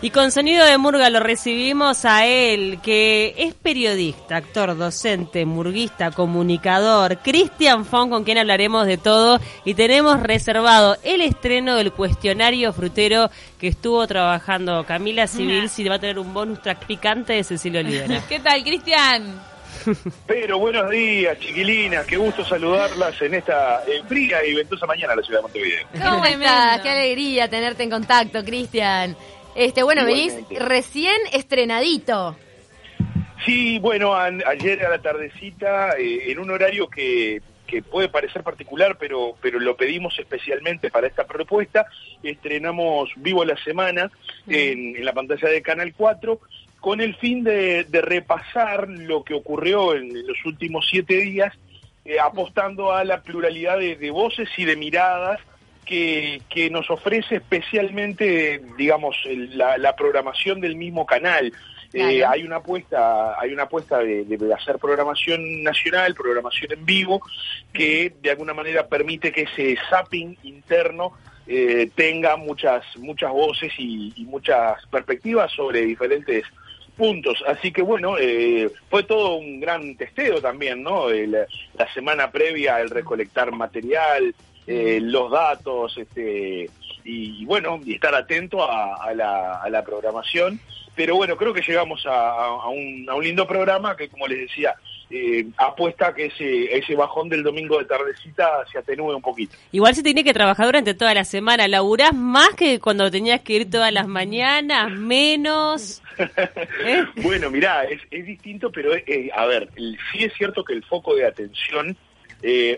Y con sonido de murga lo recibimos a él, que es periodista, actor, docente, murguista, comunicador, Cristian Fon, con quien hablaremos de todo. Y tenemos reservado el estreno del cuestionario frutero que estuvo trabajando Camila Civil, si va a tener un bonus track picante de Cecilio Olivera. ¿Qué tal, Cristian? Pero buenos días, chiquilinas. Qué gusto saludarlas en esta eh, fría y ventosa mañana en la ciudad de Montevideo. ¿Cómo estás? Qué alegría tenerte en contacto, Cristian. Este, bueno, venís recién estrenadito. Sí, bueno, ayer a la tardecita, eh, en un horario que, que puede parecer particular, pero, pero lo pedimos especialmente para esta propuesta, estrenamos Vivo la Semana en, en la pantalla de Canal 4 con el fin de, repasar lo que ocurrió en los últimos siete días, eh, apostando a la pluralidad de, voces y de miradas que, nos ofrece especialmente, digamos, la, programación del mismo canal. Eh, hay una apuesta, hay una apuesta de, hacer programación nacional, programación en vivo, que de alguna manera permite que ese zapping interno eh, tenga muchas, muchas voces y, y muchas perspectivas sobre diferentes puntos. Así que bueno, eh, fue todo un gran testeo también, ¿no? la semana previa, el recolectar material, eh, los datos, este, y, bueno, y estar atento a, la, a la programación. Pero bueno, creo que llegamos a, un, a un lindo programa que, como les decía, eh, apuesta que ese, ese bajón del domingo de tardecita se atenúe un poquito. Igual se tiene que trabajar durante toda la semana. ¿Laburás más que cuando tenías que ir todas las mañanas? ¿Menos? ¿Eh? bueno, mirá, es, es distinto, pero eh, a ver, sí es cierto que el foco de atención,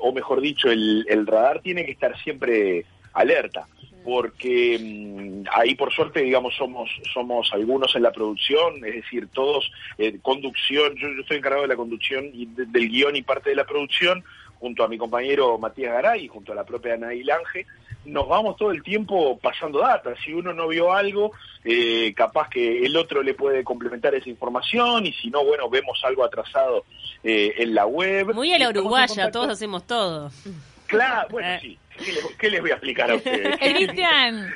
o mejor dicho, el, radar tiene que estar siempre alerta porque mm, ahí por suerte, digamos, somos, somos algunos en la producción, es decir, todos, eh, conducción, yo, estoy encargado de la conducción y del guion y parte de la producción, junto a mi compañero Matías Garay junto a la propia Ana Lange, nos vamos todo el tiempo pasando data. Si uno no vio algo, eh, capaz que el otro le puede complementar esa información y si no, bueno, vemos algo atrasado eh, en la web. Muy a la uruguaya, todos hacemos todo. Claro, bueno, sí. ¿Qué les, voy a explicar a ustedes? Cristian,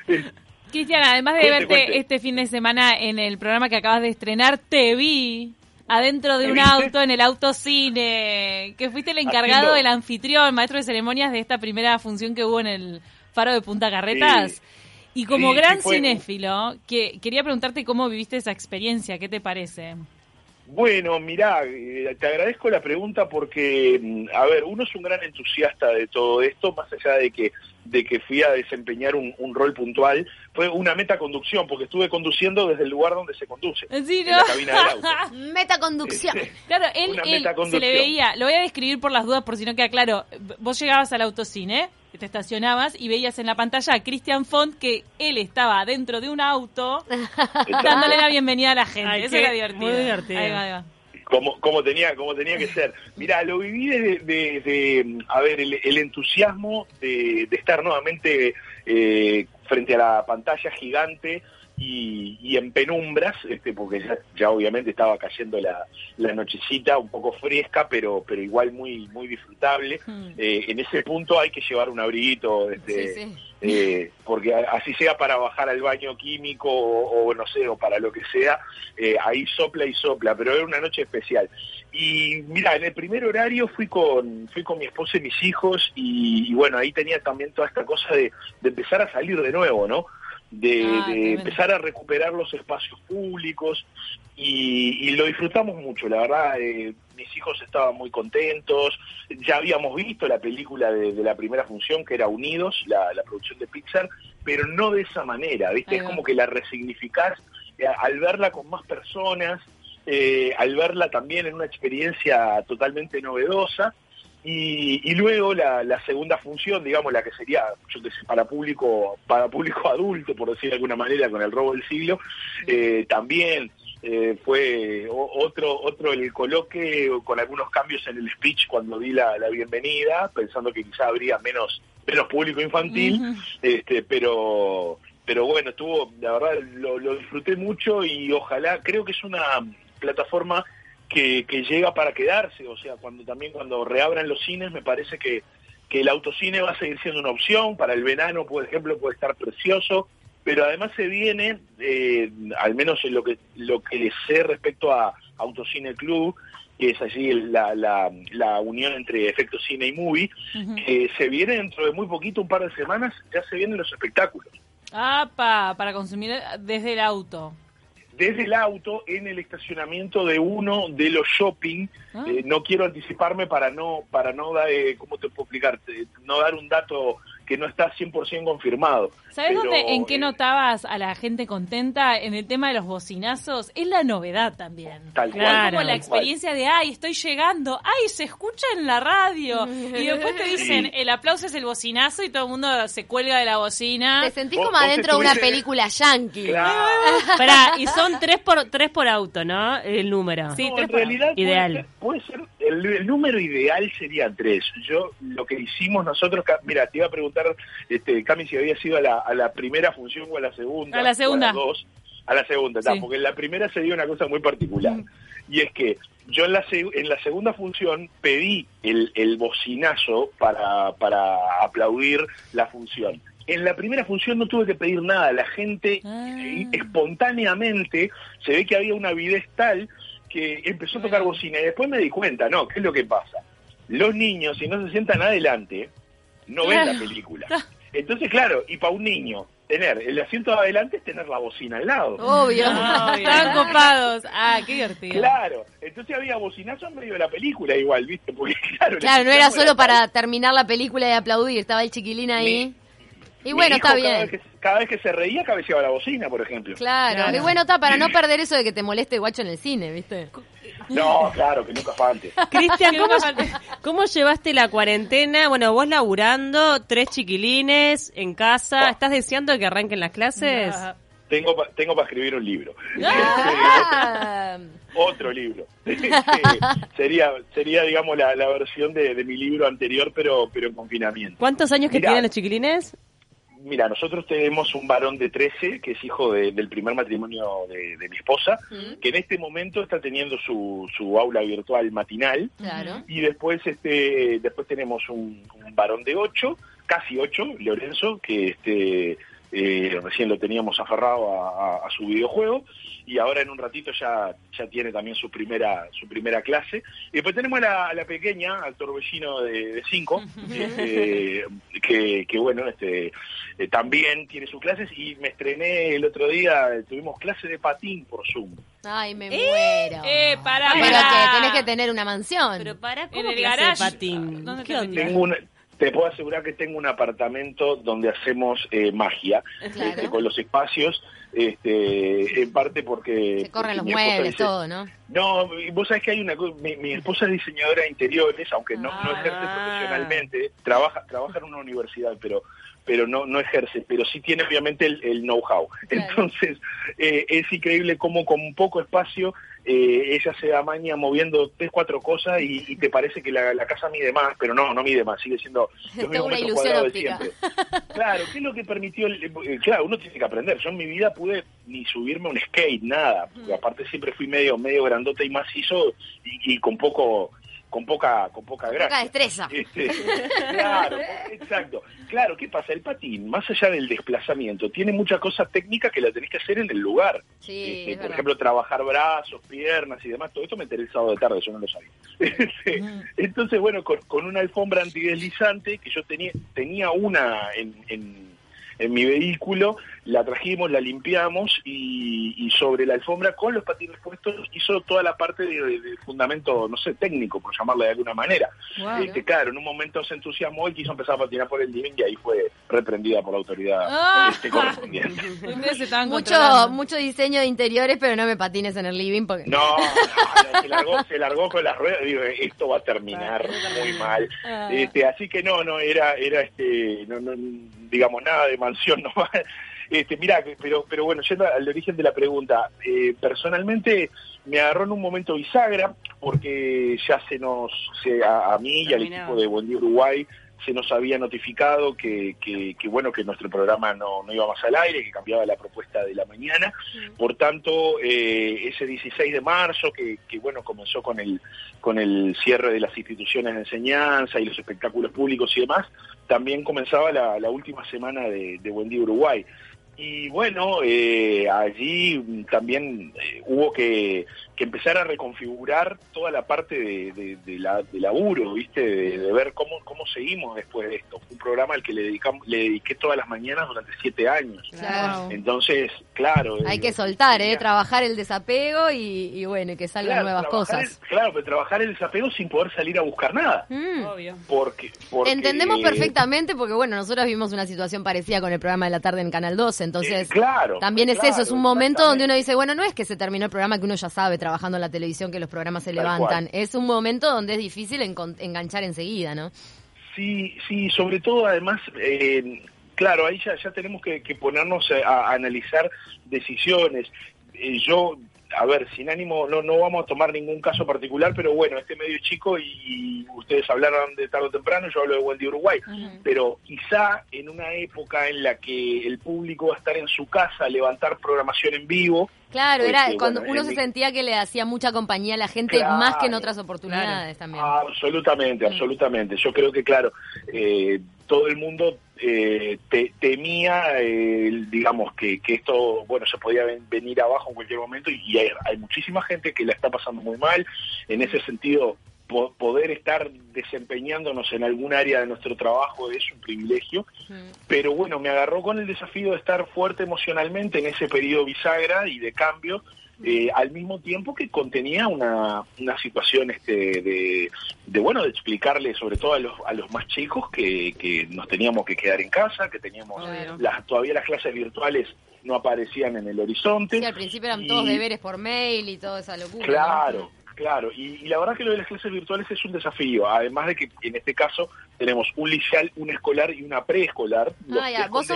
Cristian, además de verte este fin de semana en el programa que acabas de estrenar, te vi adentro de un auto, en el autocine, que fuiste el encargado, del anfitrión, maestro de ceremonias de esta primera función que hubo en el Faro de Punta Carretas. Y como gran cinéfilo, que, quería preguntarte cómo viviste esa experiencia, ¿qué te parece? Bueno, mirá, eh, te agradezco la pregunta porque, mm, a ver, uno es un gran entusiasta de todo esto, más allá de que de que fui a desempeñar un, rol puntual, fue una metaconducción, porque estuve conduciendo desde el lugar donde se conduce, en la cabina del auto. metaconducción. Este, claro, él, se le veía, lo voy a describir por las dudas por si no queda claro, vos llegabas al autocine, te estacionabas y veías en la pantalla a Christian Font que él estaba dentro de un auto dándole la bienvenida a la gente. Eso era divertido. Muy divertido. Ahí va, ahí va. Como, como, tenía, como tenía que ser. Mira, lo viví de, a ver, el, entusiasmo de, estar nuevamente eh, frente a la pantalla gigante y, en penumbras, este, porque ya, obviamente estaba cayendo la, la, nochecita un poco fresca, pero, pero igual muy, muy disfrutable. Hmm. Eh, en ese punto hay que llevar un abriguito, este, eh, porque así sea para bajar al baño químico o, no sé, o para lo que sea, eh, ahí sopla y sopla, pero era una noche especial. Y mira, en el primer horario fui con, fui con mi esposa y mis hijos y, y bueno, ahí tenía también toda esta cosa de, de empezar a salir de nuevo, ¿no? De, ah, empezar a recuperar los espacios públicos y, lo disfrutamos mucho, la verdad, eh, mis hijos estaban muy contentos, ya habíamos visto la película de, la primera función que era Unidos, la, producción de Pixar, pero no de esa manera, ¿viste? Es como que la resignificás eh, al verla con más personas, eh, al verla también en una experiencia totalmente novedosa y, luego la, segunda función, digamos, la que sería, yo sé, para público, para público adulto, por decir de alguna manera, con el robo del siglo, eh, también eh, fue otro, otro el coloque con algunos cambios en el speech cuando di la, bienvenida, pensando que quizá habría menos, menos público infantil, este, pero pero bueno, estuvo, la verdad, lo, lo disfruté mucho y ojalá, creo que es una plataforma que, llega para quedarse, o sea, cuando también cuando reabran los cines me parece que, que el autocine va a seguir siendo una opción, para el verano, por ejemplo, puede estar precioso, pero además se viene, eh, al menos en lo que, lo que sé respecto a Autocine Club, que es allí la, la, la unión entre efectos cine y movie, que se viene dentro de muy poquito, un par de semanas, ya se vienen los espectáculos. ¡Apa! Para consumir desde el auto desde el auto en el estacionamiento de uno de los shopping. Ah. Eh, no quiero anticiparme para no, para no dar, eh, ¿cómo te puedo explicar? No dar un dato que no está 100% confirmado. ¿Sabes dónde, en qué eh, notabas a la gente contenta en el tema de los bocinazos? Es la novedad también. Tal cual. como la experiencia de, ay, estoy llegando, ay, se escucha en la radio. y después te dicen, el aplauso es el bocinazo y todo el mundo se cuelga de la bocina. Te sentís como adentro de una película yankee. Claro. y son tres por, tres por auto, ¿no? El número. Sí, en realidad ideal. Puede ser, el, número ideal sería tres. Yo, lo que hicimos nosotros, mira, te iba a preguntar, este, Cami, si había sido a la, a la primera función o a la segunda. A la segunda. a dos. A la segunda, porque en la primera se dio una cosa muy particular. Mm. Y es que yo en la, en la segunda función pedí el, el bocinazo para, para aplaudir la función. En la primera función no tuve que pedir nada, la gente ah. espontáneamente se ve que había una avidez tal que empezó a tocar bocina y después me di cuenta, no, ¿qué es lo que pasa? Los niños, si no se sientan adelante, no ven la película. Entonces, claro, y para un niño, tener el asiento de adelante es tener la bocina al lado. Obvio, estaban copados. Ah, qué divertido. Claro, entonces había bocinazo en medio de la película igual, ¿viste? Porque, claro, claro no era solo para terminar la película y aplaudir, estaba el chiquilín ahí. Y bueno, está bien. Cada vez, que, se reía cabeceaba la bocina, por ejemplo. Claro, y bueno, está para no perder eso de que te moleste guacho en el cine, ¿viste? No, claro, que nunca falte. Cristian, ¿cómo, llevaste la cuarentena? Bueno, vos laburando, tres chiquilines en casa, ¿estás deseando que arranquen las clases? Tengo, tengo para escribir un libro. Ah. Otro libro. sería, sería, digamos, la, versión de, mi libro anterior, pero, pero en confinamiento. ¿Cuántos años que tienen los chiquilines? Mira, nosotros tenemos un varón de 13 que es hijo del primer matrimonio de, mi esposa, que en este momento está teniendo su, su aula virtual matinal. Y después este después tenemos un, varón de 8, casi 8, Lorenzo, que este eh, recién lo teníamos aferrado a, su videojuego y ahora en un ratito ya ya tiene también su primera su primera clase y después tenemos a la, pequeña al torbellino de 5 este, que, que bueno este eh, también tiene sus clases y me estrené el otro día tuvimos clase de patín por Zoom Ay, me ¿Eh? muero. Eh, para, Pero que tenés que tener una mansión. Pero para, ¿cómo en el de patín? ¿Qué onda? Te puedo asegurar que tengo un apartamento donde hacemos eh, magia este, con los espacios este, en parte porque se corren los muebles todo no no vos sabés que hay una mi, mi esposa es diseñadora de interiores aunque no, no ejerce ah. profesionalmente trabaja trabaja en una universidad pero pero no, no ejerce, pero sí tiene obviamente el, know-how. Entonces, eh, es increíble cómo con poco espacio eh, ella se amaña moviendo tres, cuatro cosas y, te parece que la, casa mide más, pero no, no mide más, sigue siendo los mismos metros cuadrados de siempre. Claro, ¿qué es lo que permitió? Eh, claro, uno tiene que aprender. Yo en mi vida pude ni subirme un skate, nada. Aparte siempre fui medio medio grandote y macizo y, y con poco con poca con poca gracia. Poca destreza. Este, claro, exacto. Claro, ¿qué pasa? El patín, más allá del desplazamiento, tiene mucha cosa técnica que la tenés que hacer en el lugar. Sí, este, por ejemplo, trabajar brazos, piernas y demás. Todo esto me enteré el sábado de tarde, yo no lo sabía. Este, entonces, bueno, con, con, una alfombra antideslizante, que yo tenía, tenía una en, en en mi vehículo, la trajimos, la limpiamos y, sobre la alfombra con los patines puestos hizo toda la parte de, fundamento, no sé, técnico, por llamarle de alguna manera. Este, claro, en un momento se entusiasmó y quiso empezar a patinar por el living y ahí fue reprendida por la autoridad ah. este, correspondiente. mucho, mucho diseño de interiores, pero no me patines en el living porque... No, se, largó, se largó con las ruedas, digo, esto va a terminar muy mal. Ah. Este, así que no, no, era, era este, no, no digamos, nada de mansión nomás. Este, mira, pero, pero bueno, yendo al origen de la pregunta, eh, personalmente me agarró en un momento bisagra, porque ya se nos, a, mí y al equipo de Buen Día Uruguay, se nos había notificado que, que, bueno que nuestro programa no, no, iba más al aire, que cambiaba la propuesta de la mañana. Por tanto, eh, ese 16 de marzo, que, que, bueno comenzó con el con el cierre de las instituciones de enseñanza y los espectáculos públicos y demás, también comenzaba la, la última semana de, de Buen Día Uruguay y bueno, eh, allí también eh, hubo que, empezar a reconfigurar toda la parte de, la, laburo, ¿viste? De, ver cómo, cómo seguimos después de esto. un programa al que le, dedicamos, le dediqué todas las mañanas durante siete años. Entonces, claro. Hay que soltar, ¿eh? Trabajar el desapego y, bueno, que salgan nuevas cosas. claro, pero trabajar el desapego sin poder salir a buscar nada. Mm. Obvio. Porque, Entendemos perfectamente porque, bueno, nosotros vimos una situación parecida con el programa de la tarde en Canal 12 entonces, claro, también es eso, es un momento donde uno dice, bueno, no es que se terminó el programa que uno ya sabe trabajando en la televisión que los programas se levantan, es un momento donde es difícil enganchar enseguida, ¿no? Sí, sí, sobre todo además, eh, claro, ahí ya, ya tenemos que, ponernos a, analizar decisiones. Eh, yo a ver, sin ánimo, no, no vamos a tomar ningún caso particular, pero bueno, este medio chico y, ustedes hablaron de tarde o temprano, yo hablo de Wendy Uruguay, pero quizá en una época en la que el público va a estar en su casa a levantar programación en vivo. Claro, era este, cuando uno se sentía que le hacía mucha compañía a la gente más que en otras oportunidades también. Absolutamente, absolutamente. Yo creo que, claro, eh, todo el mundo eh, temía, eh, digamos, que, esto, bueno, se podía venir abajo en cualquier momento y, hay, muchísima gente que la está pasando muy mal. En ese sentido, poder estar desempeñándonos en algún área de nuestro trabajo es un privilegio, pero bueno, me agarró con el desafío de estar fuerte emocionalmente en ese periodo bisagra y de cambio eh, al mismo tiempo que contenía una, una situación este, de, de, bueno, de explicarle sobre todo a los, a los más chicos que, que nos teníamos que quedar en casa, que teníamos las, todavía las clases virtuales no aparecían en el horizonte. Sí, al principio eran todos deberes por mail y toda esa locura. Claro, Claro, y, la verdad que lo de las clases virtuales es un desafío, además de que en este caso tenemos un liceal, un escolar y una preescolar. Ah, ya. Vos,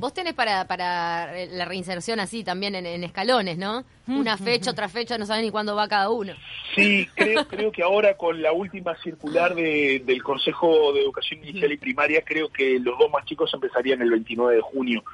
vos tenés para, para la reinserción así también en, escalones, ¿no? Una fecha, otra fecha, no saben ni cuándo va cada uno. Sí, creo, creo que ahora con la última circular de, del Consejo de Educación Inicial y Primaria, creo que los dos más chicos empezarían el 29 de junio.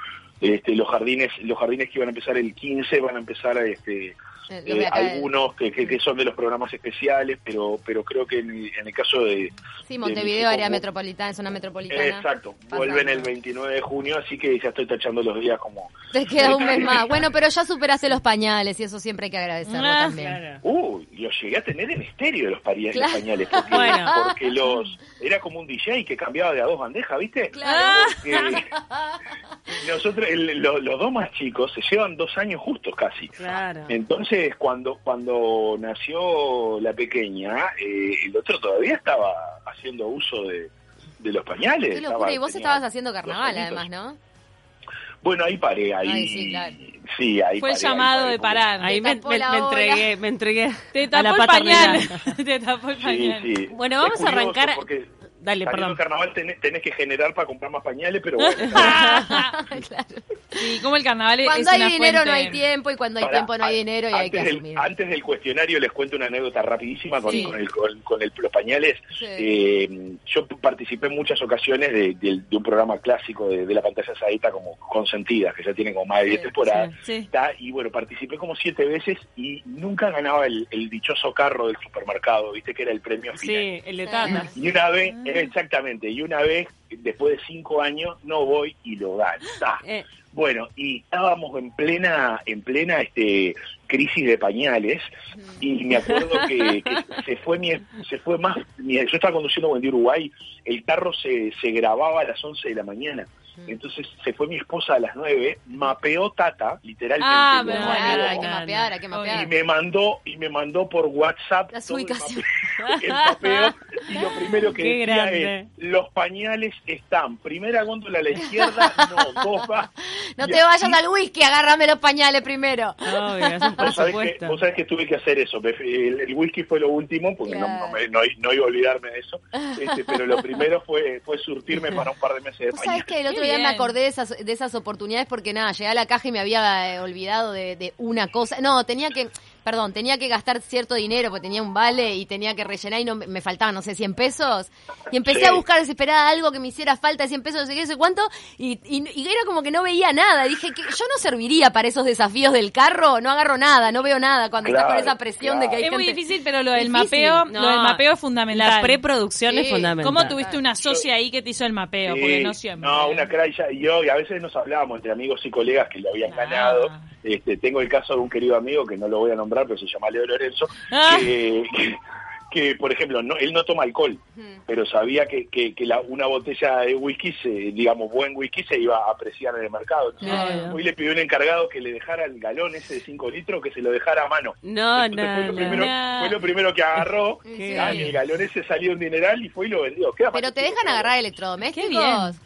Este, los jardines los jardines que iban a empezar el 15 van a empezar a este eh, eh, algunos que, que, son de los programas especiales, pero pero creo que en, el caso de... Sí, Montevideo, área metropolitana, zona metropolitana. Exacto, vuelven el 29 de junio, así que ya estoy tachando los días como... Te queda un mes más. Bueno, pero ya superaste los pañales y eso siempre hay que agradecerlo ah, también. Uh, los llegué a tener en estéreo los, pañales, porque, bueno. porque los... Era como un DJ que cambiaba de a dos bandejas, ¿viste? Claro. nosotros, los dos más chicos, se llevan dos años justos casi. Claro. Entonces cuando, cuando nació la pequeña, eh, el otro todavía estaba haciendo uso de, los pañales. y vos estabas haciendo carnaval además, ¿no? Bueno, ahí paré, ahí. sí, ahí Fue el llamado de parar. Ahí me, entregué, me entregué. Te tapó el pañal. Te tapó el pañal. Bueno, vamos a arrancar. Dale, perdón. el carnaval tenés, que generar para comprar más pañales, pero bueno. claro. Sí, como el carnaval Cuando hay dinero no hay tiempo y cuando hay tiempo no hay dinero y hay que asumir. antes del cuestionario les cuento una anécdota rapidísima con, el, con, el, los pañales. Eh, yo participé en muchas ocasiones de, un programa clásico de, la pantalla saeta como Consentidas, que ya tiene como más de 10 temporadas. y bueno, participé como siete veces y nunca ganaba el, dichoso carro del supermercado, viste que era el premio final. Sí, el de Tata. Y una vez Exactamente, y una vez, después de cinco años, no voy y lo dan. Eh. Bueno, y estábamos en plena, en plena este crisis de pañales, y me acuerdo que, se fue mi, se fue más, yo estaba conduciendo Buen Uruguay, el carro se, se grababa a las 11 de la mañana. Entonces se fue mi esposa a las 9, mapeó Tata, literalmente. Ah, hay que mapear, hay que mapear. Y me mandó, y me mandó por WhatsApp Las ubicaciones. El, mapeo, y lo primero que decía es, los pañales están, primera góndola a la izquierda, no, dos No te vayas al whisky, agárrame los pañales primero. ¿Vos, sabés que, vos sabés que tuve que hacer eso, el, whisky fue lo último, porque no, no, iba a olvidarme de eso, este, pero lo primero fue, fue surtirme para un par de meses de pañales. ¿Sabés que el otro me acordé de esas, de esas oportunidades porque nada, llegué a la caja y me había eh, olvidado de, una cosa. No, tenía que perdón, tenía que gastar cierto dinero porque tenía un vale y tenía que rellenar y no me faltaban, no sé, 100 pesos. Y empecé a buscar desesperada algo que me hiciera falta de 100 pesos, no sé qué, no sé cuánto, y, y, era como que no veía nada. Dije que yo no serviría para esos desafíos del carro, no agarro nada, no veo nada cuando estás con esa presión de que hay Es muy difícil, pero lo del mapeo, lo del mapeo es fundamental. La preproducción es fundamental. ¿Cómo tuviste una socia ahí que te hizo el mapeo? Porque no siempre. No, una cray y yo, y a veces nos hablábamos entre amigos y colegas que lo habían ah. ganado. Este, tengo el caso de un querido amigo que no lo voy a nombrar, pero se llama Leo Lorenzo, ah. que, que, por ejemplo, no, él no toma alcohol, pero sabía que, que, la, una botella de whisky, se, digamos, buen whisky, se iba a apreciar en el mercado. Hoy le pidió un encargado que le dejara el galón ese de 5 litros, que se lo dejara a mano. No, no, fue, lo primero, fue lo primero que agarró, el galón ese salió un dineral y fue y lo vendió. Pero te dejan agarrar electrodomésticos.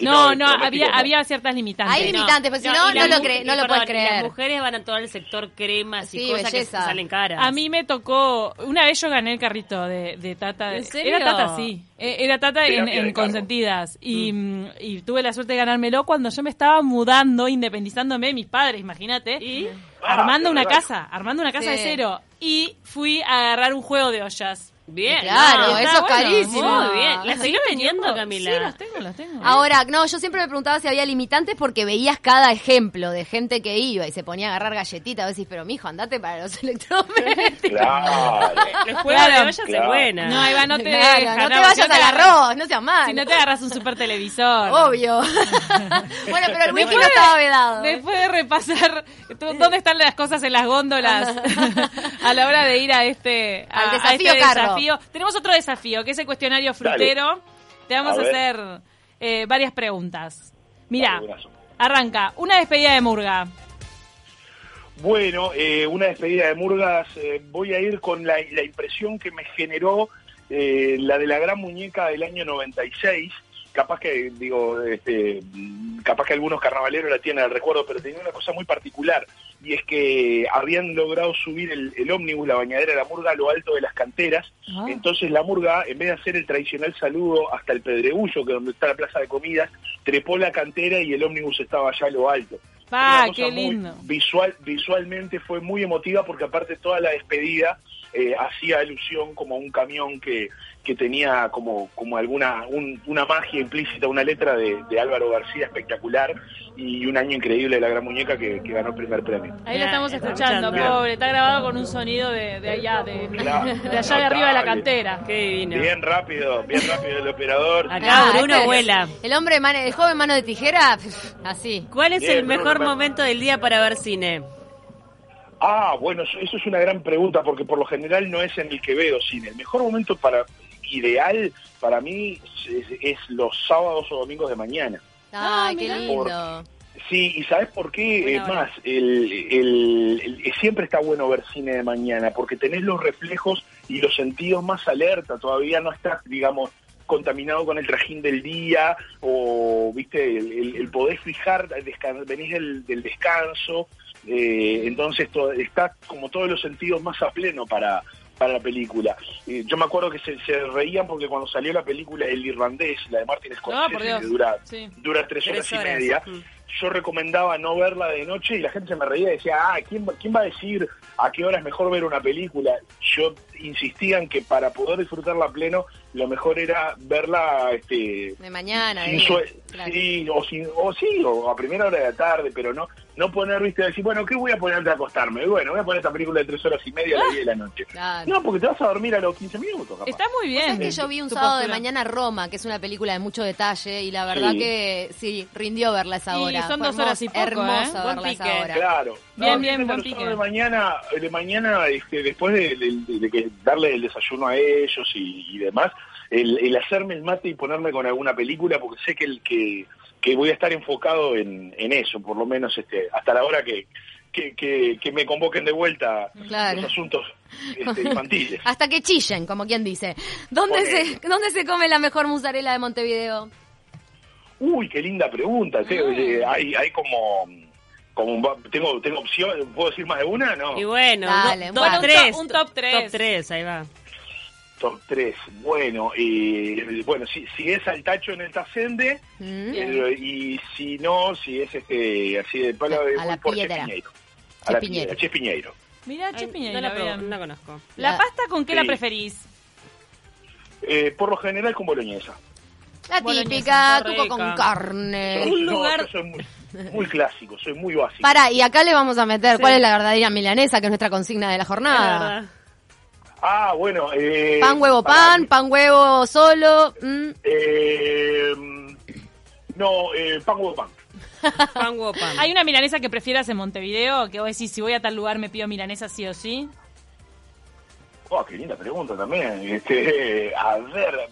No, no, había, había ciertas limitantes. Hay limitantes, pero si no, no, lo, cree, no lo puedes creer. Las mujeres van a todo el sector cremas y cosas que salen caras. A mí me tocó, una vez yo gané el carrito de, de Tata. Era Tata, sí. Era Tata en, Consentidas. Y, mm. y, tuve la suerte de ganármelo cuando yo me estaba mudando, independizándome de mis padres, imagínate. Y armando una casa, armando una casa de cero. Y fui a agarrar un juego de ollas. Bien, claro, eso es carísimo. Muy bien. ¿Las seguís teniendo, Camila? Sí, las tengo, las tengo. Ahora, no, yo siempre me preguntaba si había limitantes porque veías cada ejemplo de gente que iba y se ponía a agarrar galletitas. A veces, pero mijo, andate para los electrodomésticos. Claro. Juego de ollas es buena. No, Iván, no te, no te vayas al arroz, no seas mal. Si no te agarras un super televisor. Obvio. bueno, pero el whisky no estaba vedado. Después de repasar dónde están las cosas en las góndolas a la hora de ir a este, a, Al desafío este carro. Tenemos otro desafío, que es el cuestionario frutero. Te vamos a, hacer eh, varias preguntas. Mira, arranca. Una despedida de Murga. Bueno, eh, una despedida de Murgas, eh, voy a ir con la, la impresión que me generó la de la gran muñeca del año 96, capaz que, digo, este, capaz que algunos carnavaleros la tienen al recuerdo, pero tenía una cosa muy particular, y es que habían logrado subir el, el ómnibus, la bañadera de la murga, a lo alto de las canteras, ah. entonces la murga, en vez de hacer el tradicional saludo hasta el Pedregullo, que es donde está la plaza de comidas, trepó la cantera y el ómnibus estaba allá a lo alto. ¡Ah, qué lindo! Visual, visualmente fue muy emotiva porque aparte toda la despedida eh, hacía alusión como a un camión que, que tenía como, como alguna una magia implícita, una letra de, Álvaro García espectacular y un año increíble de la gran muñeca que, ganó el primer premio. Ahí la estamos escuchando, pobre, está grabado con un sonido de, allá, de, allá de arriba de la cantera. Qué Bien rápido, bien rápido el operador. Acá Bruno ah, vuela. El hombre, el joven mano de tijera, así. ¿Cuál es el mejor momento del día para ver cine? Ah, bueno, eso, es una gran pregunta porque por lo general no es en el que veo cine. El mejor momento para ideal para mí es, los sábados o domingos de mañana. Ah, qué lindo. sí, y ¿sabes por qué? es más, el, siempre está bueno ver cine de mañana porque tenés los reflejos y los sentidos más alerta. Todavía no estás, digamos, contaminado con el trajín del día o, viste, el, poder fijar, venís del, del descanso eh, entonces está como todos los sentidos más a pleno para, para la película. Eh, yo me acuerdo que se, reían porque cuando salió la película El Irlandés, la de Martin Scorsese, que dura, dura tres horas, y media, mm. yo recomendaba no verla de noche y la gente se me reía y decía, ah, ¿quién, ¿quién va a decir a qué hora es mejor ver una película? Yo insistía en que para poder disfrutarla a pleno, lo mejor era verla este de mañana, sin sí, o, sin, o sí, o a primera hora de la tarde, pero no no poner, viste, decir, bueno, ¿qué voy a poner antes de acostarme? Bueno, voy a poner esta película de tres horas y media a las 10 de la noche. No, porque te vas a dormir a los 15 minutos. Está muy bien. Es que yo vi un sábado de mañana Roma, que es una película de mucho detalle, y la verdad que sí, rindió verla a esa hora. son dos horas y poco, Hermosa ¿eh? verla a esa hora. Claro. Bien, bien, buen pique. De mañana, de mañana este, después de, que darle el desayuno a ellos y, demás, el, el hacerme el mate y ponerme con alguna película, porque sé que el que que voy a estar enfocado en, en eso, por lo menos este, hasta la hora que, que, que, me convoquen de vuelta los asuntos este, infantiles. hasta que chillen, como quien dice. ¿Dónde se, ¿Dónde se come la mejor mozzarella de Montevideo? Uy, qué linda pregunta. Ah. Hay, hay como como tengo tengo opción, ¿puedo decir más de una? No. Y bueno, un, top 3, un top 3. Top 3, ahí va. Top 3. Bueno, y bueno, si, si es al tacho en el Tacende, mm. eh, y si no, si es este así de palo de a la por Piñeiro. A la Piñeiro, Che Piñeiro. Mira, no la, no conozco. ¿La pasta con qué la preferís? Eh, por lo general con boloñesa. La típica, tuco con carne. un lugar... soy muy, muy, clásico, soy muy básico. Para, y acá le vamos a meter cuál es la verdadera milanesa, que es nuestra consigna de la jornada. Ah, bueno. Eh, pan, huevo, pan, pan, huevo solo. Mm. Eh, no, eh, pan, huevo, pan. pan, huevo, pan. ¿Hay una milanesa que prefieras en Montevideo? Que vos decís, si voy a tal lugar me pido milanesa sí o sí. Oh, qué linda pregunta también. Este, a ver,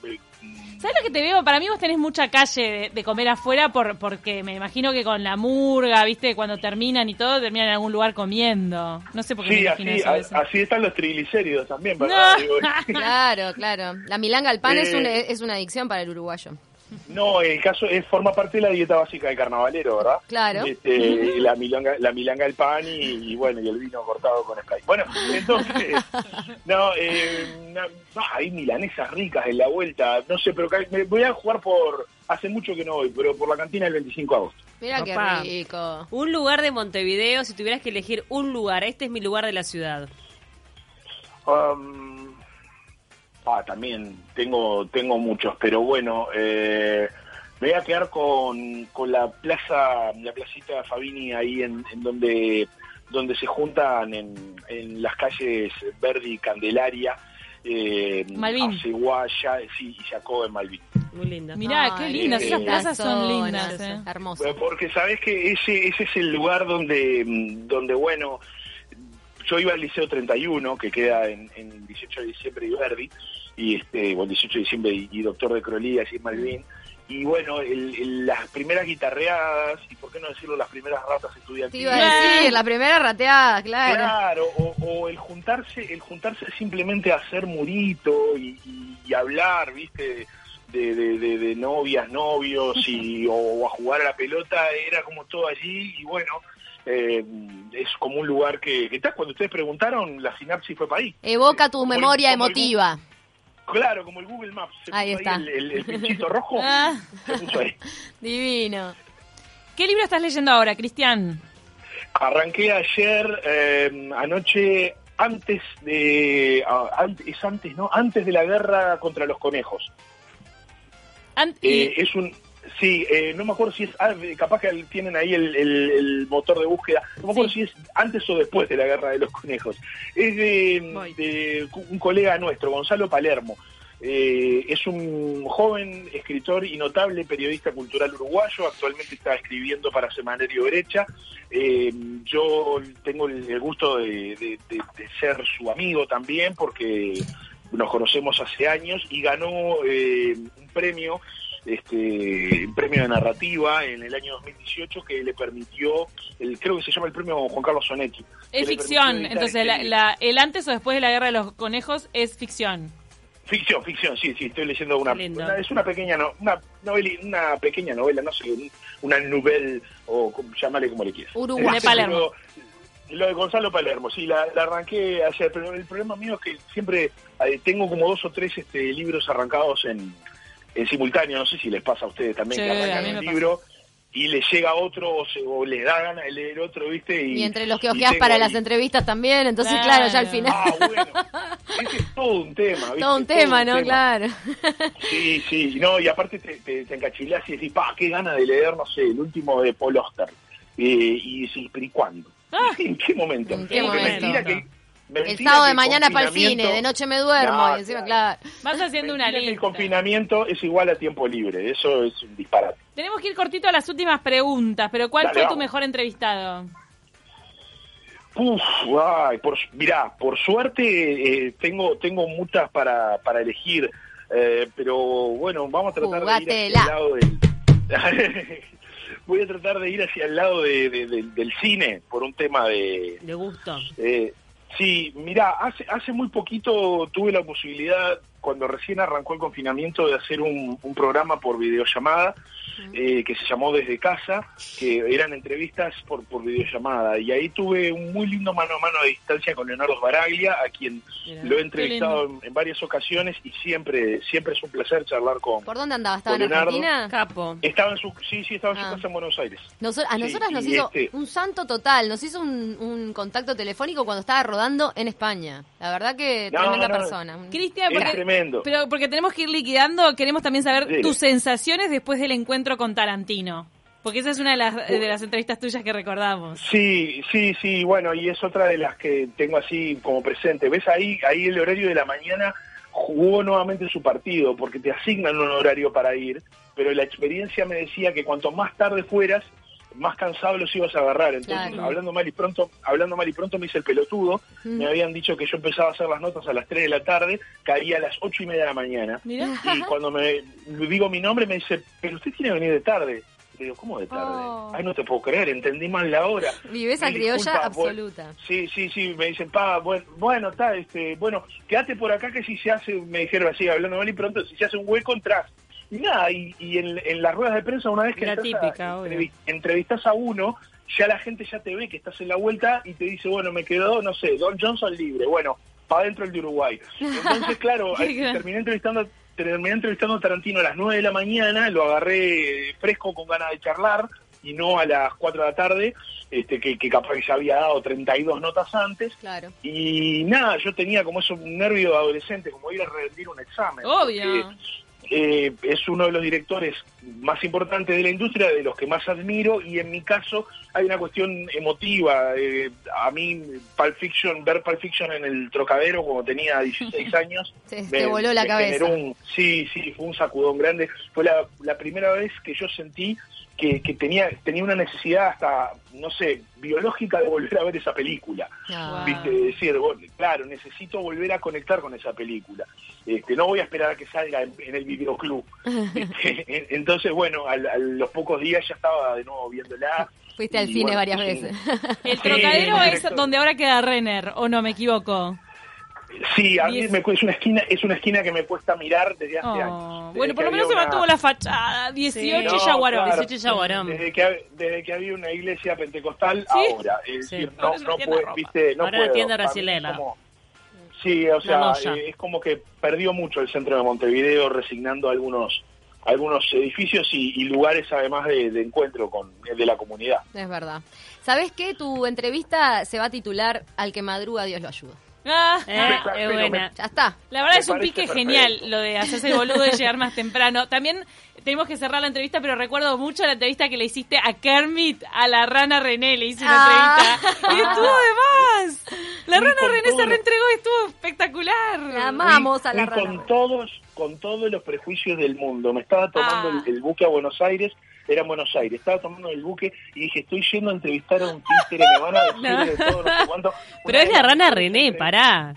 ¿Sabes lo que te veo? Para mí vos tenés mucha calle de, comer afuera por, porque me imagino que con la murga, viste, cuando terminan y todo, terminan en algún lugar comiendo. No sé por qué me imagino así, eso, así están los triglicéridos también, ¿verdad? claro, claro. La milanga al pan es, eh, es una adicción para el uruguayo. No, el caso es forma parte de la dieta básica del carnavalero, ¿verdad? Claro. Este, la milanga, la milanga del pan y, bueno y el vino cortado con Sky. Bueno, entonces, no, eh, hay milanesas ricas en la vuelta, no sé, pero me voy a jugar por, hace mucho que no voy, pero por la cantina del 25 de agosto. Mira qué rico. Un lugar de Montevideo, si tuvieras que elegir un lugar, este es mi lugar de la ciudad. Um, Ah, también tengo tengo muchos, pero bueno, eh, me voy a quedar con, con la plaza, la placita Fabini ahí en, donde donde se juntan en, en las calles Verdi y Candelaria. Eh, Malvin. Ceguaya, sí, y Jacob en Malvin. Muy linda. Mirá, qué lindas, esas plazas son lindas. Eh. Hermosas. Porque sabes que ese, ese es el lugar donde, donde bueno, yo iba al Liceo 31, que queda en, en 18 de diciembre y Verdi, y este, el 18 de diciembre y, Doctor de Crolía, y Malvin. Y bueno, las primeras guitarreadas, y por qué no decirlo, las primeras ratas estudiantiles. Sí, la primera rateada, claro. Claro, o, el juntarse, el juntarse simplemente a hacer murito y, hablar, viste, de, de, novias, novios, y, o, a jugar a la pelota, era como todo allí, y bueno, eh, es como un lugar que, que cuando ustedes preguntaron, la sinapsis fue para ahí. Evoca tu memoria emotiva. Claro, como el Google Maps. ahí está. el, pinchito rojo ah. se puso ahí. Divino. ¿Qué libro estás leyendo ahora, Cristian? Arranqué ayer, eh, anoche, antes de... Ah, es antes, ¿no? Antes de la guerra contra los conejos. Eh, es un Sí, eh, no me acuerdo si es, ah, capaz que tienen ahí el, motor de búsqueda, no me acuerdo si es antes o después de la guerra de los conejos. Es de, un colega nuestro, Gonzalo Palermo. Eh, es un joven escritor y notable periodista cultural uruguayo, actualmente está escribiendo para Semanario Derecha. Eh, yo tengo el, gusto de, ser su amigo también porque nos conocemos hace años y ganó un premio este premio de narrativa en el año 2018 que le permitió, el, creo que se llama el premio Juan Carlos Sonetti. Es ficción, entonces la, el antes o después de la guerra de los conejos es ficción. Ficción, ficción, sí, sí, estoy leyendo una, es una pequeña no, una novela, una pequeña novela, no sé, una novela o llámale como le quieras. Uruguay, este, Palermo. Lo de Gonzalo Palermo, sí, la, arranqué ayer, pero el problema mío es que siempre eh, tengo como dos o tres este, libros arrancados en, en simultáneo, no sé si les pasa a ustedes también que arrancan el libro y le llega otro o, le da ganas de leer otro, ¿viste? Y, entre los que ojeas para las entrevistas también, entonces claro. ya al final. Ah, bueno, ese es todo un tema, ¿viste? Todo un tema, ¿no? Claro. Sí, sí, no, y aparte te, te, te encachilas y decís, pa, qué ganas de leer, no sé, el último de Paul Oster. Eh, y decís, pero ¿y cuándo? Ah. ¿En qué momento? ¿En qué momento? El sábado de mañana para el cine, de noche me duermo, y encima, claro. Vas haciendo una lista. El confinamiento es igual a tiempo libre, eso es un disparate. Tenemos que ir cortito a las últimas preguntas, pero ¿cuál fue tu mejor entrevistado? Uf, ay, por, mirá, por suerte eh, tengo tengo muchas para, para elegir, eh, pero bueno, vamos a tratar de ir hacia el lado del... voy a tratar de ir hacia el lado de, del cine por un tema de... De gusto. Eh, Sí, mira, hace, hace muy poquito tuve la posibilidad cuando recién arrancó el confinamiento de hacer un, un programa por videollamada eh, que se llamó Desde Casa, que eran entrevistas por, por videollamada. Y ahí tuve un muy lindo mano a mano de distancia con Leonardo Baraglia, a quien lo he entrevistado en, varias ocasiones y siempre siempre es un placer charlar con ¿Por dónde andaba? ¿Estaba en Argentina? Capo. Estaba en su, sí, sí, estaba en su ah. casa en Buenos Aires. a nosotras nos hizo este un santo total, nos hizo un, un, contacto telefónico cuando estaba rodando en España. La verdad que tremenda persona. Cristian, pero porque tenemos que ir liquidando, queremos también saber tus sensaciones después del encuentro con Tarantino. Porque esa es una de las, de las entrevistas tuyas que recordamos. Sí, sí, sí, bueno, y es otra de las que tengo así como presente. ¿Ves ahí, ahí el horario de la mañana jugó nuevamente su partido, porque te asignan un horario para ir, pero la experiencia me decía que cuanto más tarde fueras, más cansado los ibas a agarrar. Entonces, hablando mal y pronto, hablando mal y pronto me hice el pelotudo. Me habían dicho que yo empezaba a hacer las notas a las 3 de la tarde, caía a las ocho y media de la mañana. Y cuando me digo mi nombre me dice, pero usted tiene que venir de tarde. Le digo, ¿cómo de tarde? Oh. Ay, no te puedo creer, entendí mal la hora. Vives a criolla absoluta. Sí, sí, sí, me dicen, pa, bueno, bueno, está, este, bueno, quédate por acá que si se hace, me dijeron así, hablando mal y pronto, si se hace un hueco, entras. Y nada, y, en, las ruedas de prensa, una vez que entrevistas a uno, ya la gente ya te ve que estás en la vuelta y te dice, bueno, me quedó, no sé, Don Johnson libre, bueno, para adentro el de Uruguay. Entonces, claro, terminé entrevistando terminé entrevistando a Tarantino a las 9 de la mañana, lo agarré fresco con ganas de charlar y no a las 4 de la tarde, este, que, que capaz que ya había dado 32 notas antes. Claro. Y nada, yo tenía como eso un nervio de adolescente, como ir a rendir un examen. Obvio. Eh, es uno de los directores más importantes de la industria, de los que más admiro, y en mi caso hay una cuestión emotiva. Eh, a mí, Pulp Fiction, ver Pulp Fiction en el Trocadero cuando tenía 16 años, me, voló la cabeza. sí, sí, fue un sacudón grande. Fue la, la primera vez que yo sentí que, tenía, tenía una necesidad hasta, no sé, biológica de volver a ver esa película. Ah. ¿Viste? Decir, claro, necesito volver a conectar con esa película. Este, no voy a esperar a que salga en, el videoclub. Entonces, bueno, a, los pocos días ya estaba de nuevo viéndola. Fuiste al cine varias veces. El Trocadero es donde ahora queda Renner, ¿o no me equivoco? Sí, a mí me, es una esquina es una esquina que me cuesta mirar desde hace oh, años. bueno, por lo menos se mantuvo la fachada. 18 sí, Yaguarón. 18 Yaguarón. Desde que, desde que había una iglesia pentecostal, ahora. Es decir, no, no, puede, viste, no ahora puedo. tienda sí, o sea, eh, es como que perdió mucho el centro de Montevideo resignando algunos algunos edificios y, lugares además de, de, encuentro con de la comunidad. Es verdad. ¿Sabes qué? Tu entrevista se va a titular Al que madruga Dios lo ayuda. Ah, eh, buena. ya está. La verdad es un pique genial lo de hacerse el boludo y llegar más temprano. También tenemos que cerrar la entrevista, pero recuerdo mucho la entrevista que le hiciste a Kermit, a la rana René, le hice una ah. entrevista. Y estuvo de más. La rana René se reentregó y estuvo espectacular. La amamos a la rana. Con todos, con todos los prejuicios del mundo. Me estaba tomando ah. el buque a Buenos Aires era en Buenos Aires. Estaba tomando el buque y dije, estoy yendo a entrevistar a un títere, me van a decir de todo, no sé cuánto. Pero es la rana René, pará.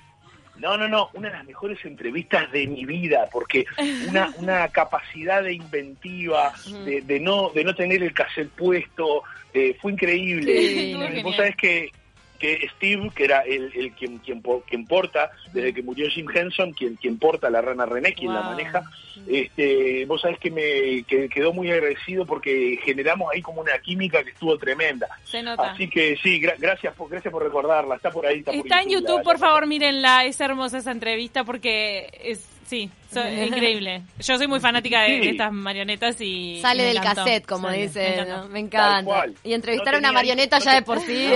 No, no, no, una de las mejores entrevistas de mi vida, porque una, una capacidad de inventiva, de, de no de no tener el cassette puesto, eh, fue increíble. Sí, Vos sabés que que Steve, que era el, el quien, quien, quien, porta, desde que murió Jim Henson, quien, quien porta la rana René, quien la maneja, este, vos sabés que me que quedó muy agradecido porque generamos ahí como una química que estuvo tremenda. Se nota. Así que sí, gracias, por, gracias por recordarla, está por ahí. Está, está en YouTube, por favor, mírenla, es hermosa esa entrevista porque es Sí, increíble. Yo soy muy fanática de, estas marionetas y. Sale del cassette, como dice. Me encanta. Y entrevistar a una marioneta ya de por sí.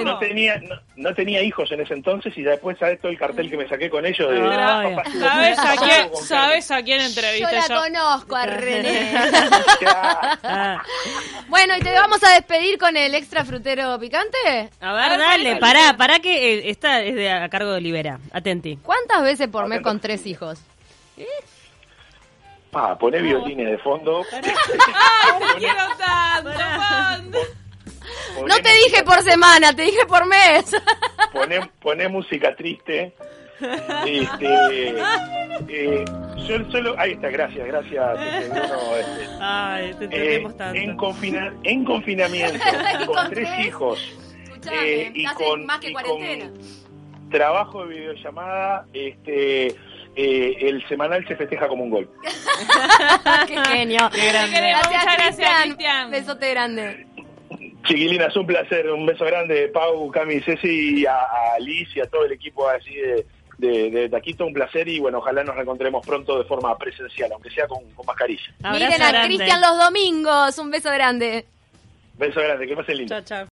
No, tenía, no, tenía hijos en ese entonces y después sabes todo el cartel que me saqué con ellos. De, ¿Sabes, a quién, ¿Sabes a quién entrevisté yo? la conozco a René. bueno, y te vamos a despedir con el extra frutero picante. A ver, dale, pará, pará que eh, esta es de, a cargo de Libera. Atenti. ¿Cuántas veces por mes con tres hijos. Ah, poné violines de fondo. no te dije por semana, te dije por mes. Poné, música triste. Este, eh, solo, ahí está, gracias, gracias. Este, Ay, te eh, tanto. En, confina, en confinamiento, con tres hijos. Eh, y con, más que cuarentena trabajo de videollamada, este, eh, el semanal se festeja como un gol. Qué genio. Qué grande. Gracias, Muchas gracias, Cristian. Cristian. Besote grande. Chiquilinas, un placer, un beso grande, Pau, Cami, Ceci, a, a Liz y a todo el equipo así de, de, de Taquito, un placer y bueno, ojalá nos reencontremos pronto de forma presencial, aunque sea con, con mascarilla. Abrazo Miren a. Cristian los domingos. Un beso grande. Beso grande, que pasen lindo. Chao, chao.